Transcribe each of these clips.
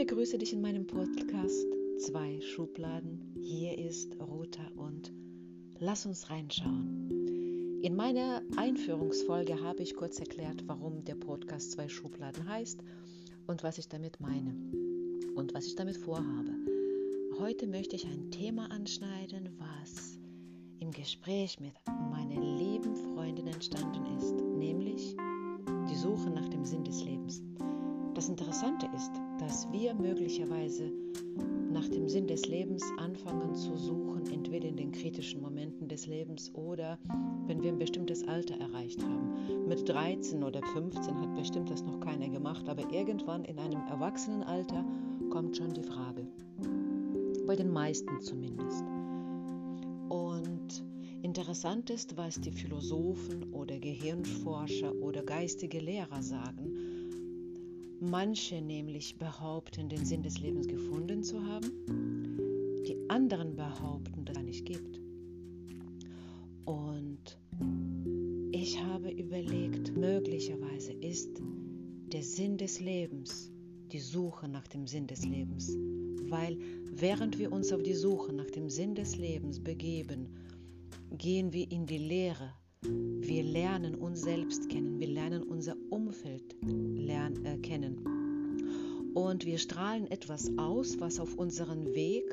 begrüße dich in meinem Podcast Zwei Schubladen. Hier ist Rota und lass uns reinschauen. In meiner Einführungsfolge habe ich kurz erklärt, warum der Podcast Zwei Schubladen heißt und was ich damit meine und was ich damit vorhabe. Heute möchte ich ein Thema anschneiden, was im Gespräch mit meiner lieben Freundin entstanden ist, nämlich die Suche nach dem Sinn des Lebens. Das Interessante ist, dass wir möglicherweise nach dem Sinn des Lebens anfangen zu suchen, entweder in den kritischen Momenten des Lebens oder wenn wir ein bestimmtes Alter erreicht haben. Mit 13 oder 15 hat bestimmt das noch keiner gemacht, aber irgendwann in einem Erwachsenenalter kommt schon die Frage. Bei den meisten zumindest. Und interessant ist, was die Philosophen oder Gehirnforscher oder geistige Lehrer sagen Manche nämlich behaupten, den Sinn des Lebens gefunden zu haben, die anderen behaupten, dass es nicht gibt. Und ich habe überlegt, möglicherweise ist der Sinn des Lebens die Suche nach dem Sinn des Lebens, weil während wir uns auf die Suche nach dem Sinn des Lebens begeben, gehen wir in die Lehre. Wir lernen uns selbst kennen, wir lernen unser Umfeld lernen, äh, kennen. Und wir strahlen etwas aus, was auf unseren Weg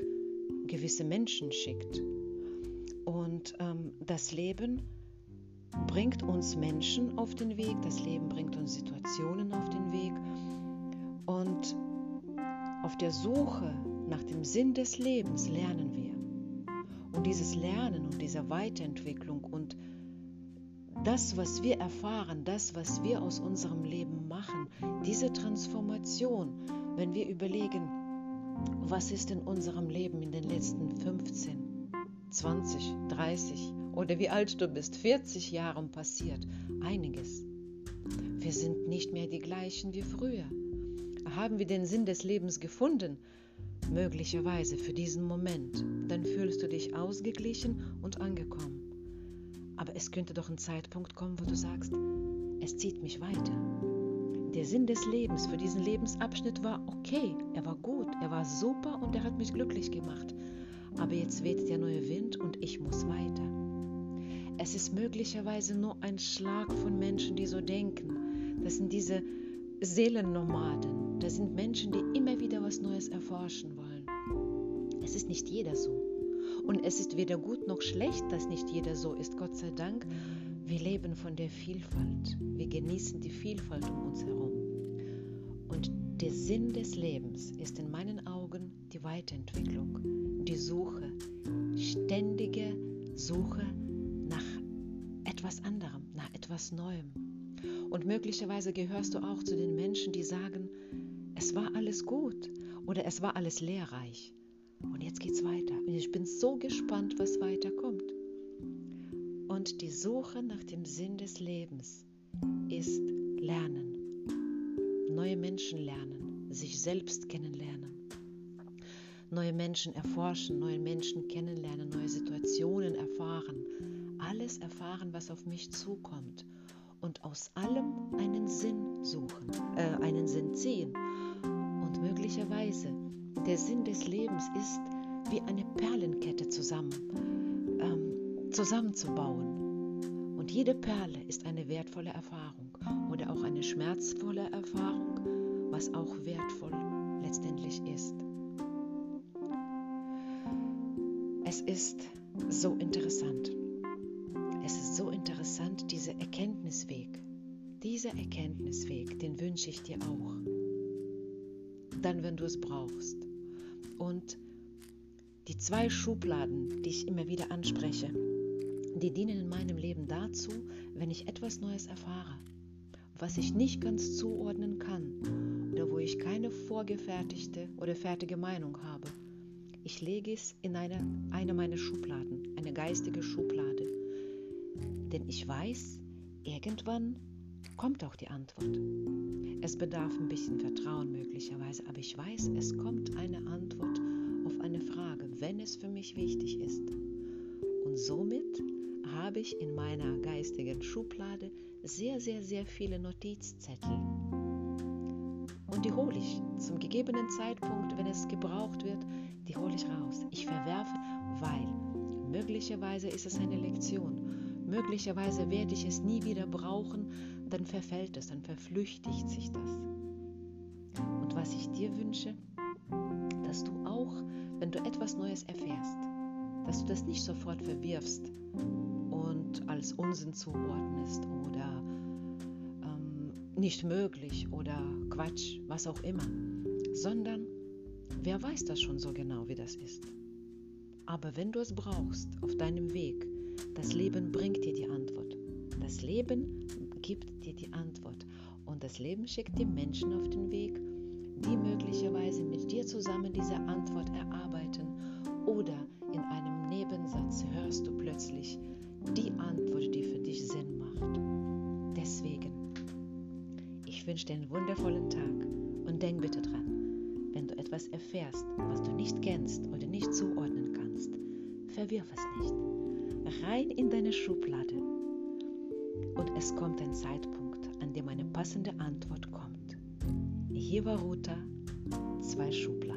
gewisse Menschen schickt. Und ähm, das Leben bringt uns Menschen auf den Weg, das Leben bringt uns Situationen auf den Weg. Und auf der Suche nach dem Sinn des Lebens lernen wir. Und dieses Lernen und diese Weiterentwicklung und das, was wir erfahren, das, was wir aus unserem Leben machen, diese Transformation, wenn wir überlegen, was ist in unserem Leben in den letzten 15, 20, 30 oder wie alt du bist, 40 Jahren passiert, einiges. Wir sind nicht mehr die gleichen wie früher. Haben wir den Sinn des Lebens gefunden? Möglicherweise für diesen Moment. Dann fühlst du dich ausgeglichen und angekommen. Aber es könnte doch ein Zeitpunkt kommen, wo du sagst, es zieht mich weiter. Der Sinn des Lebens für diesen Lebensabschnitt war okay, er war gut, er war super und er hat mich glücklich gemacht. Aber jetzt weht der neue Wind und ich muss weiter. Es ist möglicherweise nur ein Schlag von Menschen, die so denken. Das sind diese Seelennomaden. Das sind Menschen, die immer wieder was Neues erforschen wollen. Es ist nicht jeder so. Und es ist weder gut noch schlecht, dass nicht jeder so ist, Gott sei Dank. Wir leben von der Vielfalt. Wir genießen die Vielfalt um uns herum. Und der Sinn des Lebens ist in meinen Augen die Weiterentwicklung, die Suche, ständige Suche nach etwas anderem, nach etwas Neuem. Und möglicherweise gehörst du auch zu den Menschen, die sagen, es war alles gut oder es war alles lehrreich. Und jetzt geht's weiter. Und ich bin so gespannt, was weiterkommt. Und die Suche nach dem Sinn des Lebens ist Lernen. Neue Menschen lernen, sich selbst kennenlernen. Neue Menschen erforschen, neue Menschen kennenlernen, neue Situationen erfahren. Alles erfahren, was auf mich zukommt. Und aus allem einen Sinn suchen, äh, einen Sinn ziehen. Und möglicherweise der Sinn des Lebens ist, wie eine Perlenkette zusammen, ähm, zusammenzubauen. Und jede Perle ist eine wertvolle Erfahrung oder auch eine schmerzvolle Erfahrung, was auch wertvoll letztendlich ist. Es ist so interessant. Es ist so interessant, dieser Erkenntnisweg. Dieser Erkenntnisweg, den wünsche ich dir auch. Dann, wenn du es brauchst. Und die zwei Schubladen, die ich immer wieder anspreche, die dienen in meinem Leben dazu, wenn ich etwas Neues erfahre, was ich nicht ganz zuordnen kann oder wo ich keine vorgefertigte oder fertige Meinung habe. Ich lege es in eine, eine meiner Schubladen, eine geistige Schublade. Denn ich weiß, irgendwann kommt auch die Antwort. Es bedarf ein bisschen Vertrauen möglicherweise, aber ich weiß, es kommt eine Antwort Frage, wenn es für mich wichtig ist. Und somit habe ich in meiner geistigen Schublade sehr, sehr, sehr viele Notizzettel. Und die hole ich zum gegebenen Zeitpunkt, wenn es gebraucht wird, die hole ich raus. Ich verwerfe, weil möglicherweise ist es eine Lektion. Möglicherweise werde ich es nie wieder brauchen, dann verfällt es, dann verflüchtigt sich das. Und was ich dir wünsche, dass du auch, wenn du etwas Neues erfährst, dass du das nicht sofort verwirfst und als Unsinn zuordnest oder ähm, nicht möglich oder Quatsch, was auch immer, sondern wer weiß das schon so genau, wie das ist. Aber wenn du es brauchst auf deinem Weg, das Leben bringt dir die Antwort. Das Leben gibt dir die Antwort. Und das Leben schickt dir Menschen auf den Weg, die möglicherweise mit dir zusammen diese Antwort erarbeiten. Oder in einem Nebensatz hörst du plötzlich die Antwort, die für dich Sinn macht. Deswegen, ich wünsche dir einen wundervollen Tag und denk bitte dran, wenn du etwas erfährst, was du nicht kennst oder nicht zuordnen kannst, verwirf es nicht. Rein in deine Schublade und es kommt ein Zeitpunkt, an dem eine passende Antwort kommt. Hier war Ruta, zwei Schubladen.